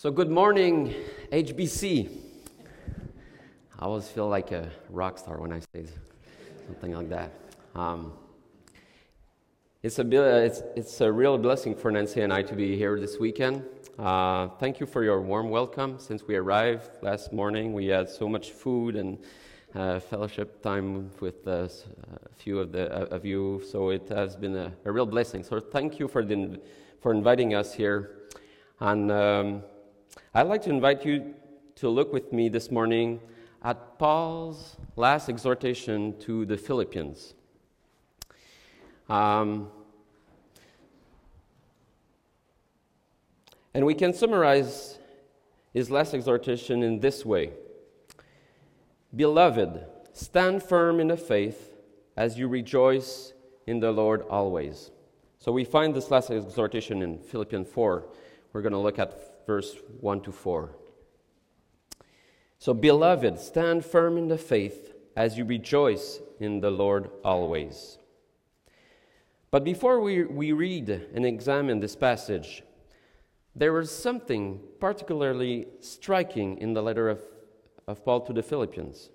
So, good morning, HBC. I always feel like a rock star when I say something like that. Um, it's, a, it's, it's a real blessing for Nancy and I to be here this weekend. Uh, thank you for your warm welcome. Since we arrived last morning, we had so much food and uh, fellowship time with uh, a few of, the, of you, so it has been a, a real blessing. So, thank you for, the, for inviting us here. And um, I'd like to invite you to look with me this morning at Paul's last exhortation to the Philippians. Um, and we can summarize his last exhortation in this way Beloved, stand firm in the faith as you rejoice in the Lord always. So we find this last exhortation in Philippians 4. We're going to look at verse 1 to 4. So, beloved, stand firm in the faith as you rejoice in the Lord always. But before we, we read and examine this passage, there is something particularly striking in the letter of, of Paul to the Philippians,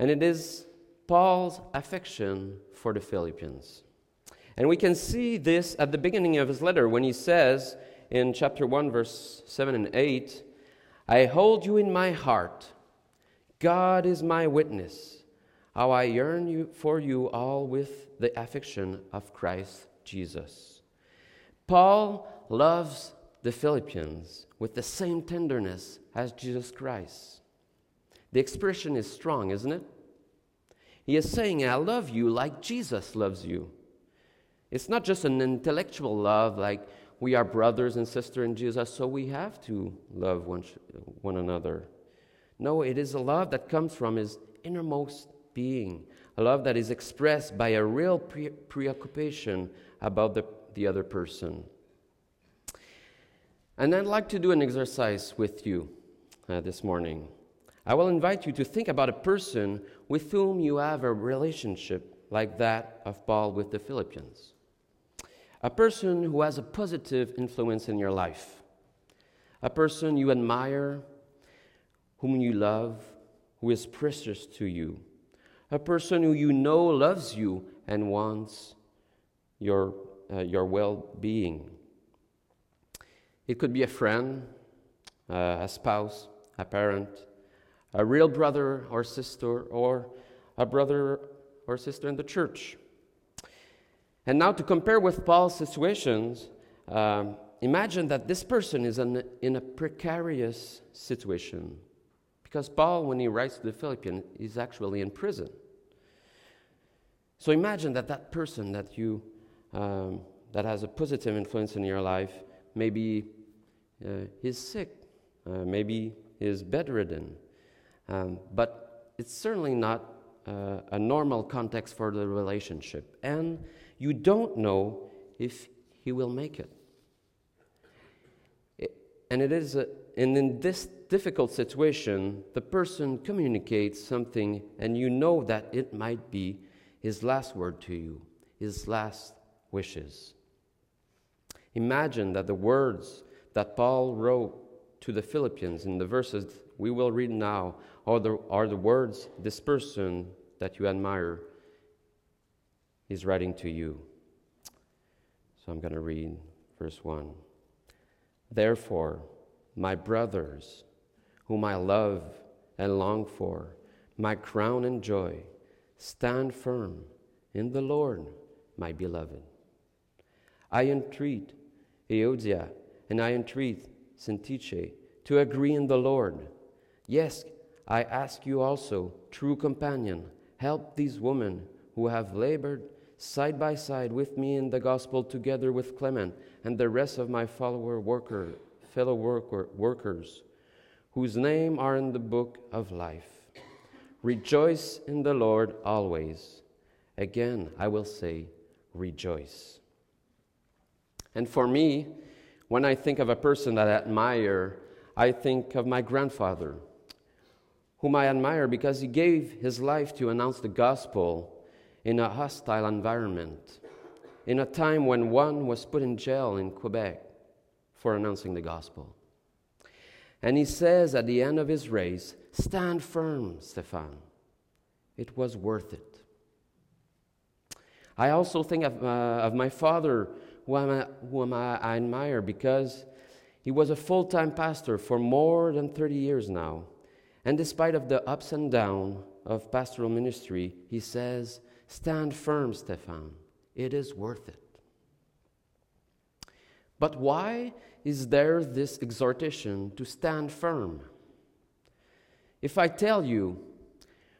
and it is Paul's affection for the Philippians. And we can see this at the beginning of his letter when he says, in chapter 1, verse 7 and 8 I hold you in my heart. God is my witness, how I yearn you, for you all with the affection of Christ Jesus. Paul loves the Philippians with the same tenderness as Jesus Christ. The expression is strong, isn't it? He is saying, I love you like Jesus loves you. It's not just an intellectual love like we are brothers and sisters in Jesus, so we have to love one, one another. No, it is a love that comes from his innermost being, a love that is expressed by a real pre- preoccupation about the, the other person. And I'd like to do an exercise with you uh, this morning. I will invite you to think about a person with whom you have a relationship like that of Paul with the Philippians a person who has a positive influence in your life, a person you admire, whom you love, who is precious to you, a person who you know loves you and wants your, uh, your well being. It could be a friend, uh, a spouse, a parent, a real brother or sister, or a brother or sister in the church and now, to compare with Paul's situations, um, imagine that this person is in, in a precarious situation. Because Paul, when he writes to the Philippians, is actually in prison. So imagine that that person that you um, that has a positive influence in your life, maybe uh, he's sick, uh, maybe he's bedridden, um, but it's certainly not uh, a normal context for the relationship. And you don't know if he will make it. And it is, a, and in this difficult situation, the person communicates something, and you know that it might be his last word to you, his last wishes. Imagine that the words that Paul wrote to the Philippians in the verses we will read now are the, are the words this person that you admire He's writing to you. So I'm going to read verse 1. Therefore, my brothers, whom I love and long for, my crown and joy, stand firm in the Lord, my beloved. I entreat Euodia and I entreat Syntyche to agree in the Lord. Yes, I ask you also, true companion, help these women who have labored side by side with me in the gospel together with Clement and the rest of my follower worker, fellow worker, workers whose name are in the book of life. Rejoice in the Lord always. Again, I will say, rejoice. And for me, when I think of a person that I admire, I think of my grandfather, whom I admire because he gave his life to announce the gospel in a hostile environment, in a time when one was put in jail in Quebec for announcing the gospel. And he says at the end of his race, Stand firm, Stephan. It was worth it. I also think of, uh, of my father, whom, I, whom I admire because he was a full-time pastor for more than 30 years now. And despite of the ups and downs of pastoral ministry, he says, Stand firm, Stephan. It is worth it. But why is there this exhortation to stand firm? If I tell you,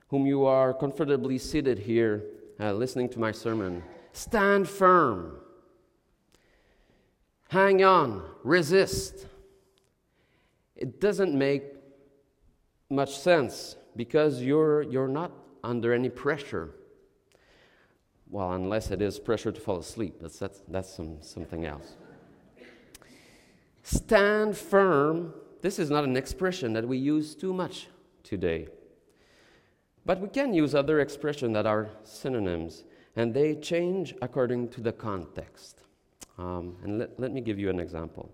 whom you are comfortably seated here uh, listening to my sermon, stand firm, hang on, resist, it doesn't make much sense because you're, you're not under any pressure. Well, unless it is pressure to fall asleep, that's, that's, that's some, something else. Stand firm. This is not an expression that we use too much today. But we can use other expressions that are synonyms, and they change according to the context. Um, and let, let me give you an example.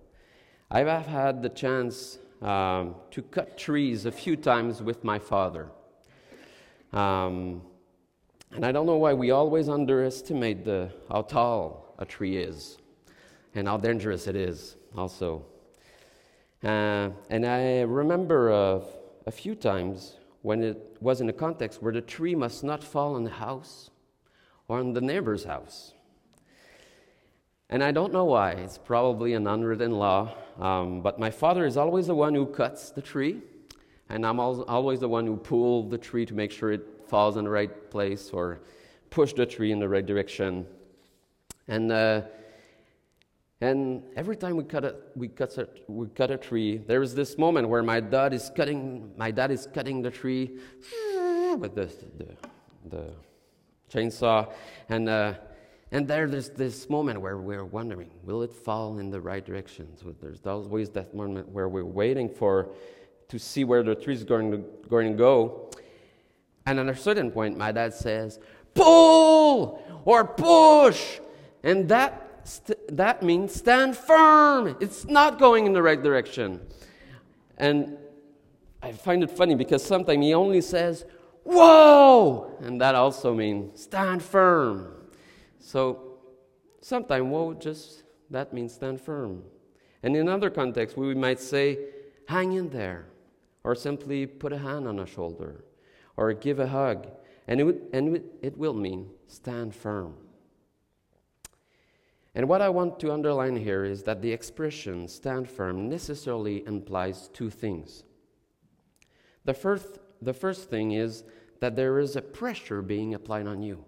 I have had the chance um, to cut trees a few times with my father. Um, and I don't know why we always underestimate the, how tall a tree is and how dangerous it is, also. Uh, and I remember uh, a few times when it was in a context where the tree must not fall on the house or on the neighbor's house. And I don't know why, it's probably an unwritten law, um, but my father is always the one who cuts the tree, and I'm always the one who pulls the tree to make sure it falls in the right place or push the tree in the right direction. And uh, and every time we cut a, we cut a, we cut a tree, there is this moment where my dad is cutting, my dad is cutting the tree with the, the, the chainsaw. And, uh, and there, there's this moment where we're wondering, will it fall in the right direction? So there's always that moment where we're waiting for, to see where the tree is going to, going to go. And at a certain point, my dad says, pull or push. And that st- that means stand firm. It's not going in the right direction. And I find it funny because sometimes he only says, Whoa! And that also means stand firm. So sometimes, whoa, just that means stand firm. And in other contexts, we might say, hang in there, or simply put a hand on a shoulder, or give a hug. And it, would, and it will mean stand firm. And what I want to underline here is that the expression stand firm necessarily implies two things. The first, the first thing is that there is a pressure being applied on you.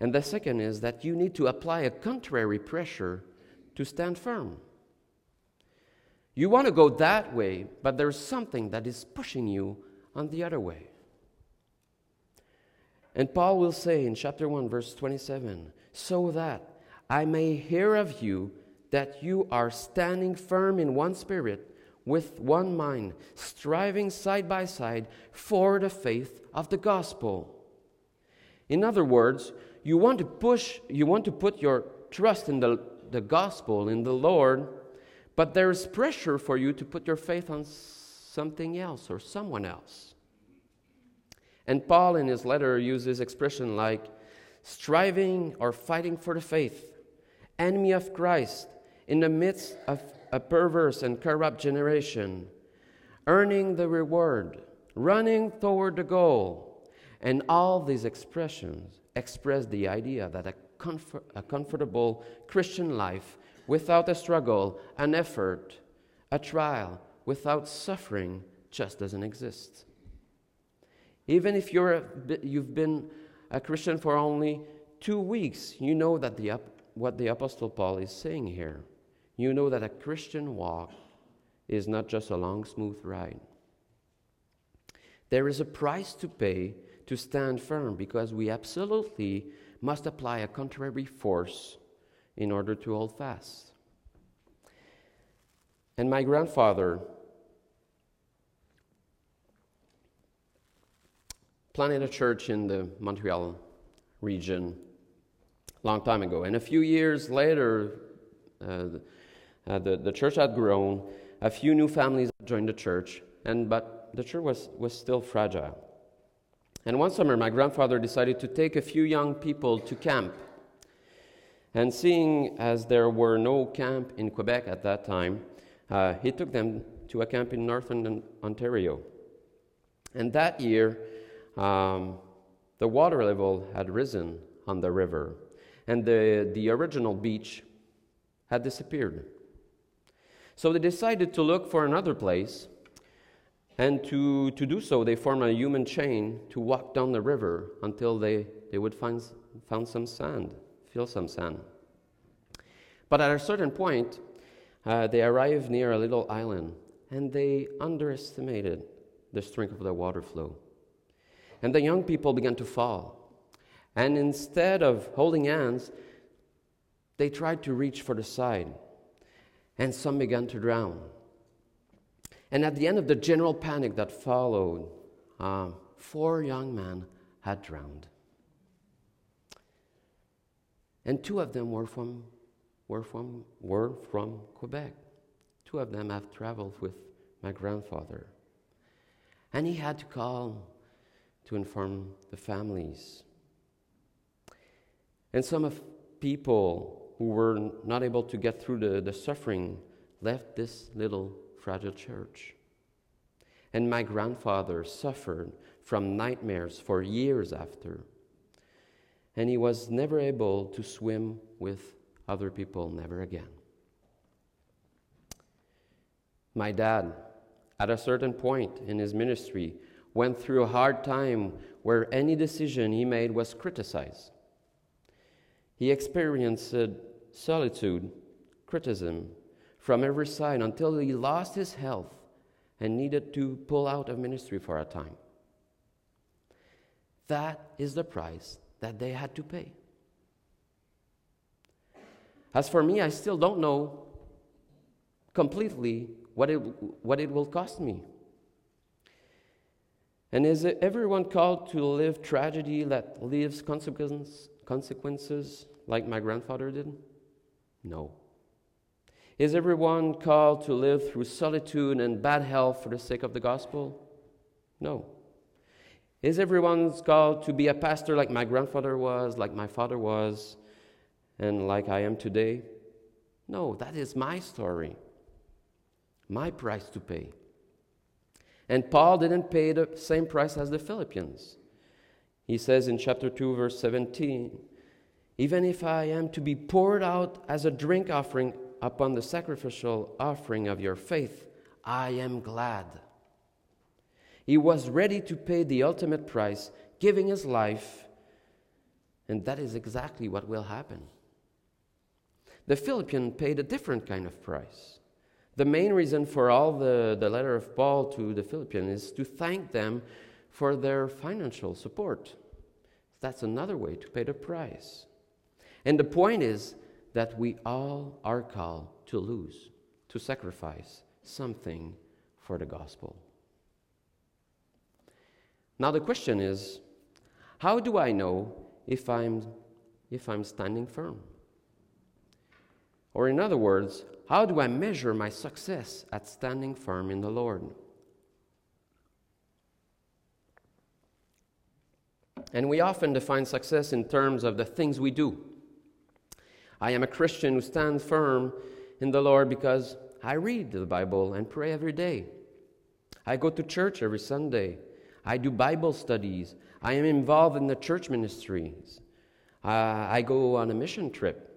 And the second is that you need to apply a contrary pressure to stand firm. You want to go that way, but there's something that is pushing you on the other way. And Paul will say in chapter 1, verse 27 so that I may hear of you that you are standing firm in one spirit, with one mind, striving side by side for the faith of the gospel. In other words, you want to push, you want to put your trust in the, the gospel, in the Lord, but there's pressure for you to put your faith on something else or someone else. And Paul, in his letter, uses expression like striving or fighting for the faith, enemy of Christ, in the midst of a perverse and corrupt generation, earning the reward, running toward the goal. And all these expressions express the idea that a, a comfortable Christian life without a struggle, an effort, a trial, without suffering just doesn't exist. Even if you're a, you've been a Christian for only two weeks, you know that the, what the Apostle Paul is saying here. You know that a Christian walk is not just a long, smooth ride. There is a price to pay to stand firm because we absolutely must apply a contrary force in order to hold fast. And my grandfather planted a church in the Montreal region a long time ago. And a few years later, uh, uh, the, the church had grown, a few new families joined the church, and, but the church was, was still fragile. And one summer, my grandfather decided to take a few young people to camp. And seeing as there were no camp in Quebec at that time, uh, he took them to a camp in northern Ontario. And that year, um, the water level had risen on the river, and the, the original beach had disappeared. So they decided to look for another place, and to, to do so, they formed a human chain to walk down the river until they, they would find, find some sand, feel some sand. But at a certain point, uh, they arrived near a little island, and they underestimated the strength of the water flow. And the young people began to fall. And instead of holding hands, they tried to reach for the side. And some began to drown. And at the end of the general panic that followed, uh, four young men had drowned. And two of them were from, were from, were from Quebec. Two of them have traveled with my grandfather. And he had to call to inform the families. And some of people who were not able to get through the, the suffering left this little fragile church. And my grandfather suffered from nightmares for years after. And he was never able to swim with other people, never again. My dad, at a certain point in his ministry, went through a hard time where any decision he made was criticized. He experienced solitude, criticism from every side until he lost his health and needed to pull out of ministry for a time. That is the price that they had to pay. As for me, I still don't know completely what it, what it will cost me. And is everyone called to live tragedy that leaves consequence, consequences like my grandfather did? No. Is everyone called to live through solitude and bad health for the sake of the gospel? No. Is everyone called to be a pastor like my grandfather was, like my father was, and like I am today? No, that is my story, my price to pay. And Paul didn't pay the same price as the Philippians. He says in chapter 2, verse 17, even if I am to be poured out as a drink offering upon the sacrificial offering of your faith, I am glad. He was ready to pay the ultimate price, giving his life, and that is exactly what will happen. The Philippian paid a different kind of price. The main reason for all the, the letter of Paul to the Philippians is to thank them for their financial support. That's another way to pay the price. And the point is that we all are called to lose, to sacrifice something for the gospel. Now the question is, how do I know if I'm if I'm standing firm? Or in other words, how do I measure my success at standing firm in the Lord? And we often define success in terms of the things we do. I am a Christian who stands firm in the Lord because I read the Bible and pray every day. I go to church every Sunday. I do Bible studies. I am involved in the church ministries. Uh, I go on a mission trip.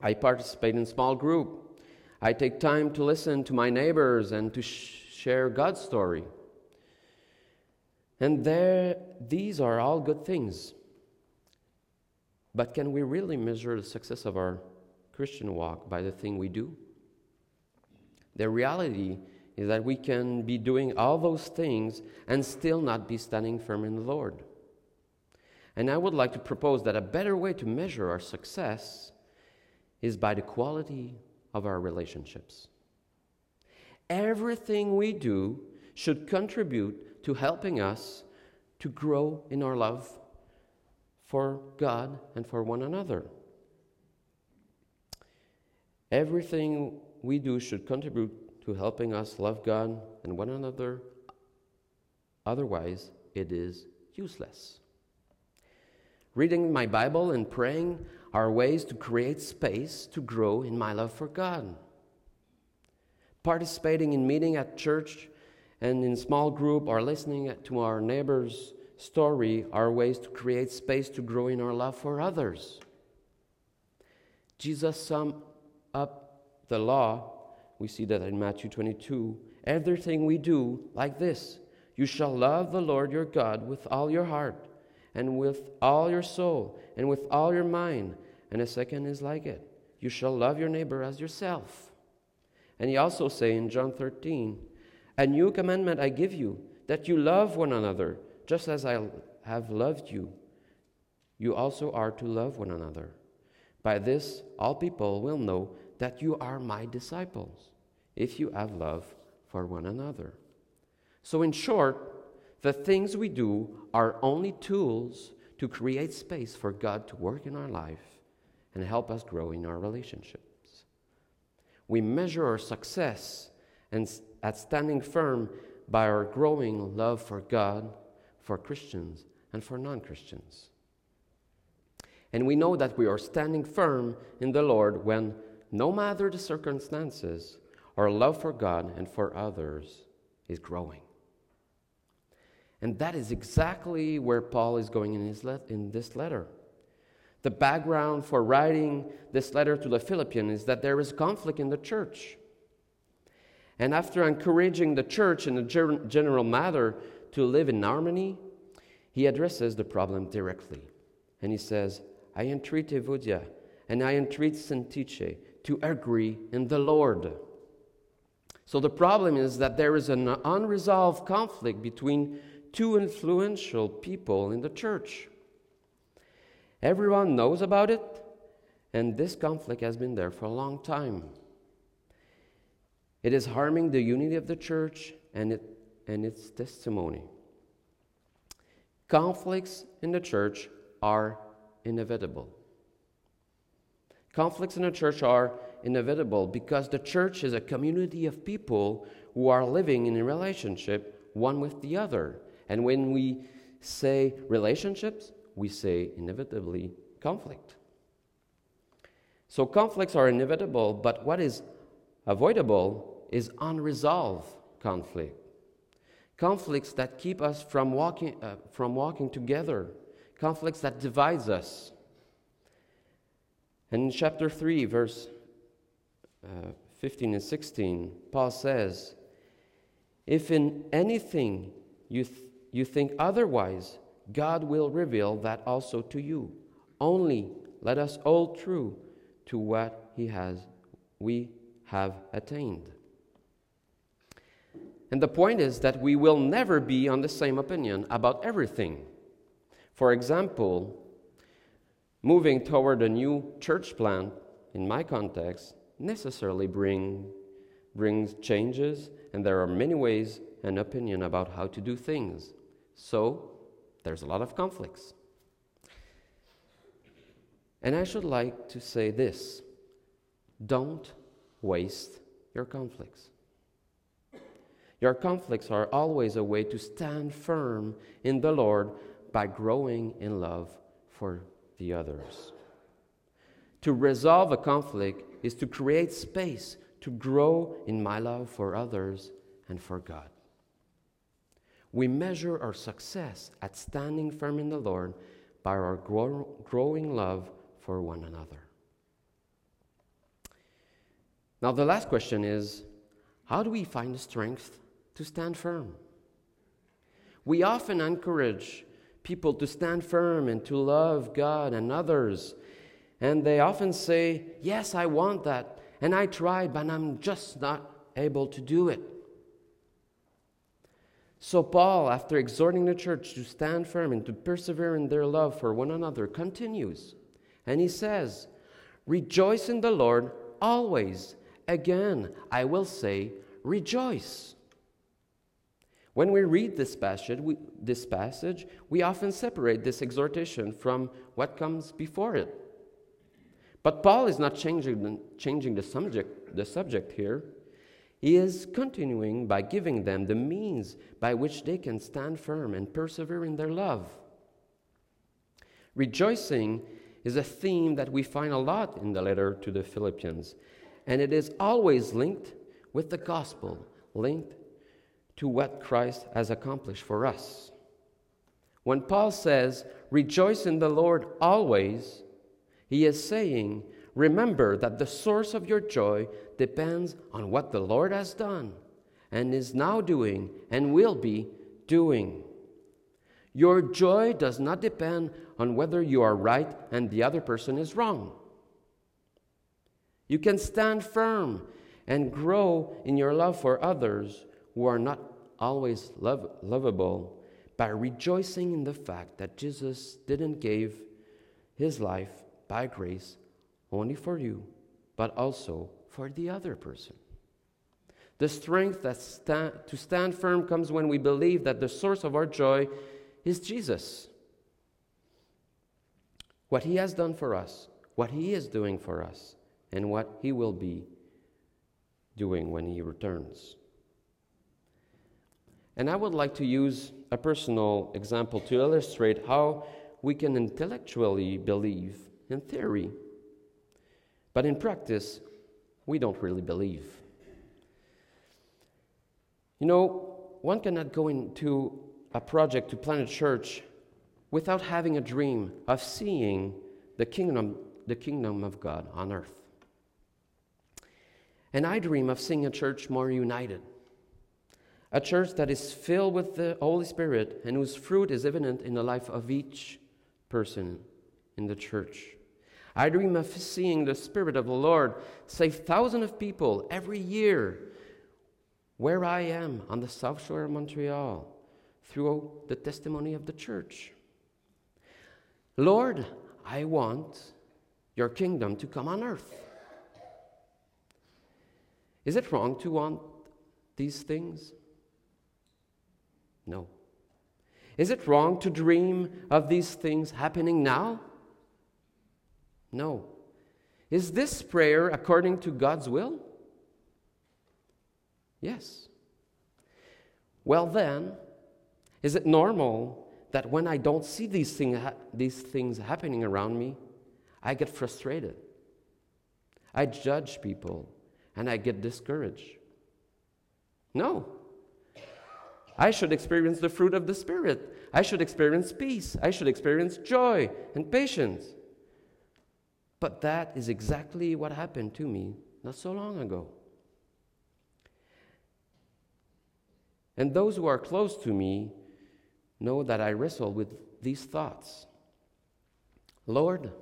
I participate in small group. I take time to listen to my neighbors and to sh- share God's story. And there, these are all good things. But can we really measure the success of our Christian walk by the thing we do? The reality is that we can be doing all those things and still not be standing firm in the Lord. And I would like to propose that a better way to measure our success is by the quality of our relationships. Everything we do should contribute to helping us to grow in our love for God and for one another. Everything we do should contribute to helping us love God and one another. Otherwise, it is useless. Reading my Bible and praying are ways to create space to grow in my love for God. Participating in meeting at church and in small group or listening to our neighbor's story are ways to create space to grow in our love for others. Jesus summed up the law. We see that in Matthew 22. Everything we do like this you shall love the Lord your God with all your heart, and with all your soul, and with all your mind. And a second is like it you shall love your neighbor as yourself. And he also say in John 13, A new commandment I give you, that you love one another, just as I have loved you. You also are to love one another. By this, all people will know that you are my disciples, if you have love for one another. So, in short, the things we do are only tools to create space for God to work in our life and help us grow in our relationships. We measure our success and at standing firm by our growing love for God, for Christians, and for non Christians. And we know that we are standing firm in the Lord when, no matter the circumstances, our love for God and for others is growing. And that is exactly where Paul is going in, his in this letter. The background for writing this letter to the Philippians is that there is conflict in the church. And after encouraging the church in a general matter to live in harmony, he addresses the problem directly. And he says, I entreat Euodia and I entreat Syntyche to agree in the Lord. So the problem is that there is an unresolved conflict between two influential people in the church. Everyone knows about it, and this conflict has been there for a long time. It is harming the unity of the church and, it, and its testimony. Conflicts in the church are inevitable. Conflicts in the church are inevitable because the church is a community of people who are living in a relationship one with the other. And when we say relationships, we say inevitably conflict. So conflicts are inevitable, but what is avoidable is unresolved conflict. Conflicts that keep us from walking, uh, from walking together conflicts that divides us. And in chapter 3, verse uh, 15 and 16, Paul says, If in anything you, th- you think otherwise, God will reveal that also to you. Only let us hold true to what he has we have attained. And the point is that we will never be on the same opinion about everything. For example, moving toward a new church plant, in my context, necessarily bring, brings changes, and there are many ways and opinion about how to do things. So, there's a lot of conflicts. And I should like to say this don't waste your conflicts. Your conflicts are always a way to stand firm in the Lord by growing in love for the others. To resolve a conflict is to create space to grow in my love for others and for God. We measure our success at standing firm in the Lord by our grow- growing love for one another. Now, the last question is how do we find the strength to stand firm? We often encourage people to stand firm and to love God and others. And they often say, Yes, I want that. And I tried, but I'm just not able to do it. So, Paul, after exhorting the church to stand firm and to persevere in their love for one another, continues. And he says, Rejoice in the Lord always. Again, I will say, Rejoice. When we read this passage, we, this passage, we often separate this exhortation from what comes before it. But Paul is not changing changing the subject, the subject here. He is continuing by giving them the means by which they can stand firm and persevere in their love. Rejoicing is a theme that we find a lot in the letter to the Philippians, and it is always linked with the gospel, linked to what Christ has accomplished for us. When Paul says, Rejoice in the Lord always, he is saying, Remember that the source of your joy depends on what the Lord has done and is now doing and will be doing. Your joy does not depend on whether you are right and the other person is wrong. You can stand firm and grow in your love for others who are not always love, lovable by rejoicing in the fact that Jesus didn't give his life by grace only for you, but also for the other person. The strength that sta- to stand firm comes when we believe that the source of our joy is Jesus. What he has done for us, what he is doing for us, and what he will be doing when he returns. And I would like to use a personal example to illustrate how we can intellectually believe in theory, but in practice, we don't really believe. You know, one cannot go into a project to plant a church without having a dream of seeing the kingdom, the kingdom of God on earth. And I dream of seeing a church more united, a church that is filled with the Holy Spirit and whose fruit is evident in the life of each person in the church. I dream of seeing the Spirit of the Lord save thousands of people every year where I am on the south shore of Montreal through the testimony of the church. Lord, I want your kingdom to come on earth. Is it wrong to want these things? No. Is it wrong to dream of these things happening now? No. Is this prayer according to God's will? Yes. Well, then, is it normal that when I don't see these, thing, these things happening around me, I get frustrated? I judge people and I get discouraged. No. I should experience the fruit of the Spirit. I should experience peace. I should experience joy and patience. But that is exactly what happened to me not so long ago. And those who are close to me know that I wrestle with these thoughts. Lord,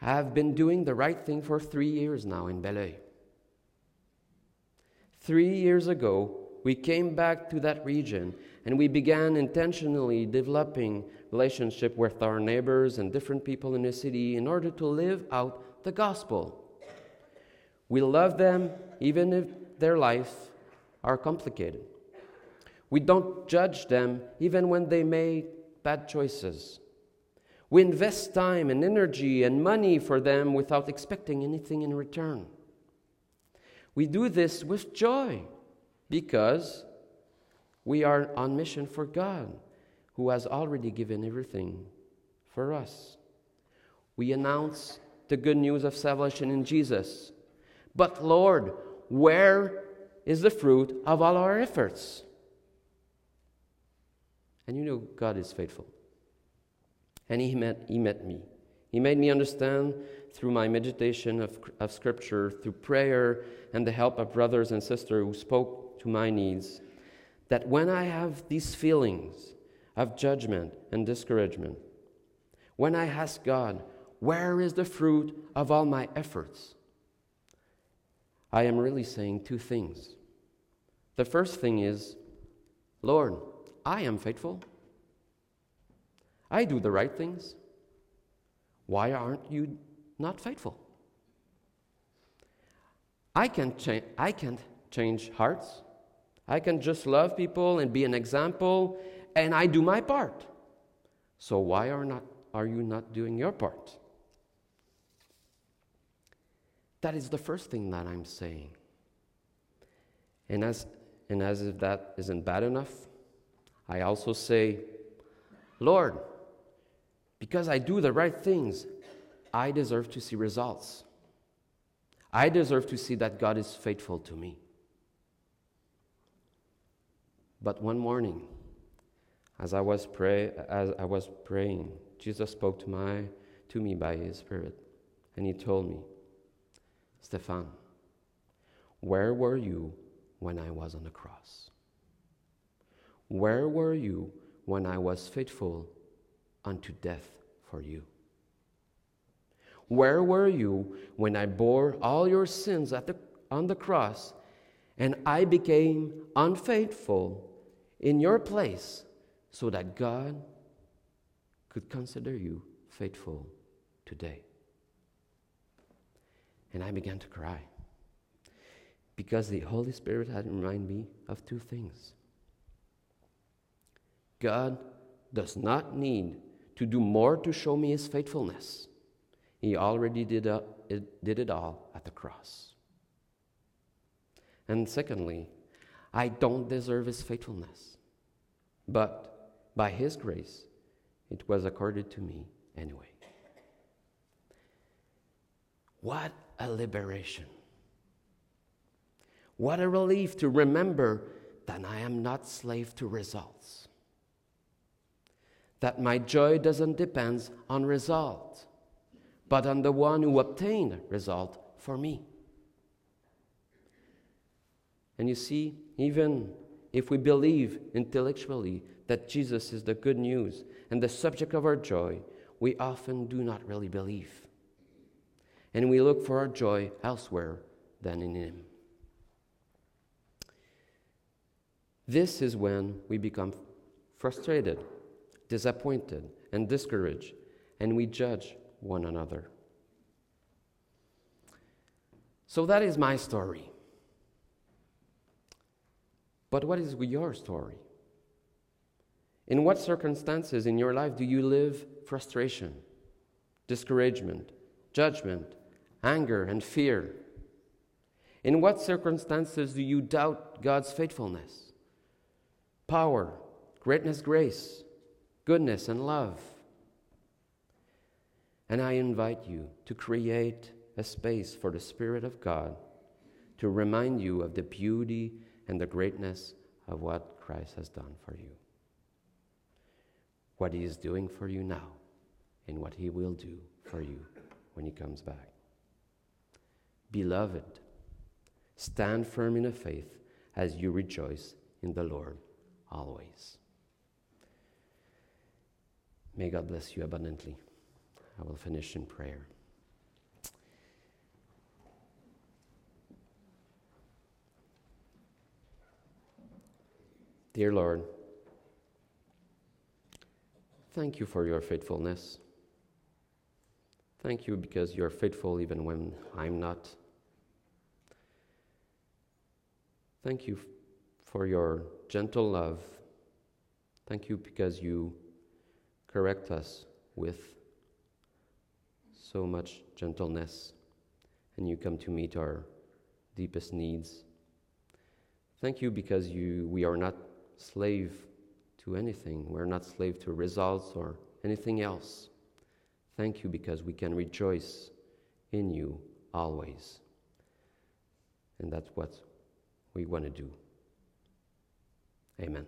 I have been doing the right thing for three years now in Beloeil. Three years ago, we came back to that region and we began intentionally developing relationship with our neighbors and different people in the city in order to live out the gospel. We love them even if their lives are complicated. We don't judge them even when they make bad choices. We invest time and energy and money for them without expecting anything in return. We do this with joy because we are on mission for God, who has already given everything for us. We announce the good news of salvation in Jesus. But Lord, where is the fruit of all our efforts? And you know, God is faithful. And He met, he met me. He made me understand through my meditation of, of Scripture, through prayer, and the help of brothers and sisters who spoke to my needs, that when I have these feelings of judgment and discouragement, when I ask God, where is the fruit of all my efforts? I am really saying two things. The first thing is, Lord, I am faithful. I do the right things. Why aren't you not faithful? I, can cha- I can't change hearts. I can just love people and be an example, and I do my part. So why are, not, are you not doing your part? That is the first thing that I'm saying. And as, and as if that isn't bad enough, I also say, Lord, because I do the right things, I deserve to see results. I deserve to see that God is faithful to me. But one morning, as I was, pray, as I was praying, Jesus spoke to, my, to me by His Spirit, and He told me, Stephan, where were you when I was on the cross? Where were you when I was faithful unto death for you? Where were you when I bore all your sins the, on the cross and I became unfaithful in your place so that God could consider you faithful today? And I began to cry because the Holy Spirit had reminded me of two things. God does not need to do more to show me his faithfulness. He already did, uh, it, did it all at the cross. And secondly, I don't deserve his faithfulness. But by his grace, it was accorded to me anyway. What a liberation! What a relief to remember that I am not slave to results. That my joy doesn't depend on result but on the one who obtained result for me. And you see, even if we believe intellectually that Jesus is the good news and the subject of our joy, we often do not really believe. And we look for our joy elsewhere than in Him. This is when we become frustrated, disappointed, and discouraged, and we judge one another. So that is my story. But what is your story? In what circumstances in your life do you live frustration, discouragement, judgment, anger, and fear? In what circumstances do you doubt God's faithfulness, power, greatness, grace, goodness, and love? And I invite you to create a space for the Spirit of God to remind you of the beauty and the greatness of what Christ has done for you, what He is doing for you now, and what He will do for you when He comes back. Beloved, stand firm in the faith as you rejoice in the Lord always. May God bless you abundantly. I will finish in prayer. Dear Lord, thank you for your faithfulness. Thank you because you're faithful even when I'm not. Thank you for your gentle love. Thank you because you correct us with so much gentleness, and you come to meet our deepest needs. Thank you because you, we are not slave to anything. We're not slave to results or anything else. Thank you because we can rejoice in you always. And that's what we want to do. Amen.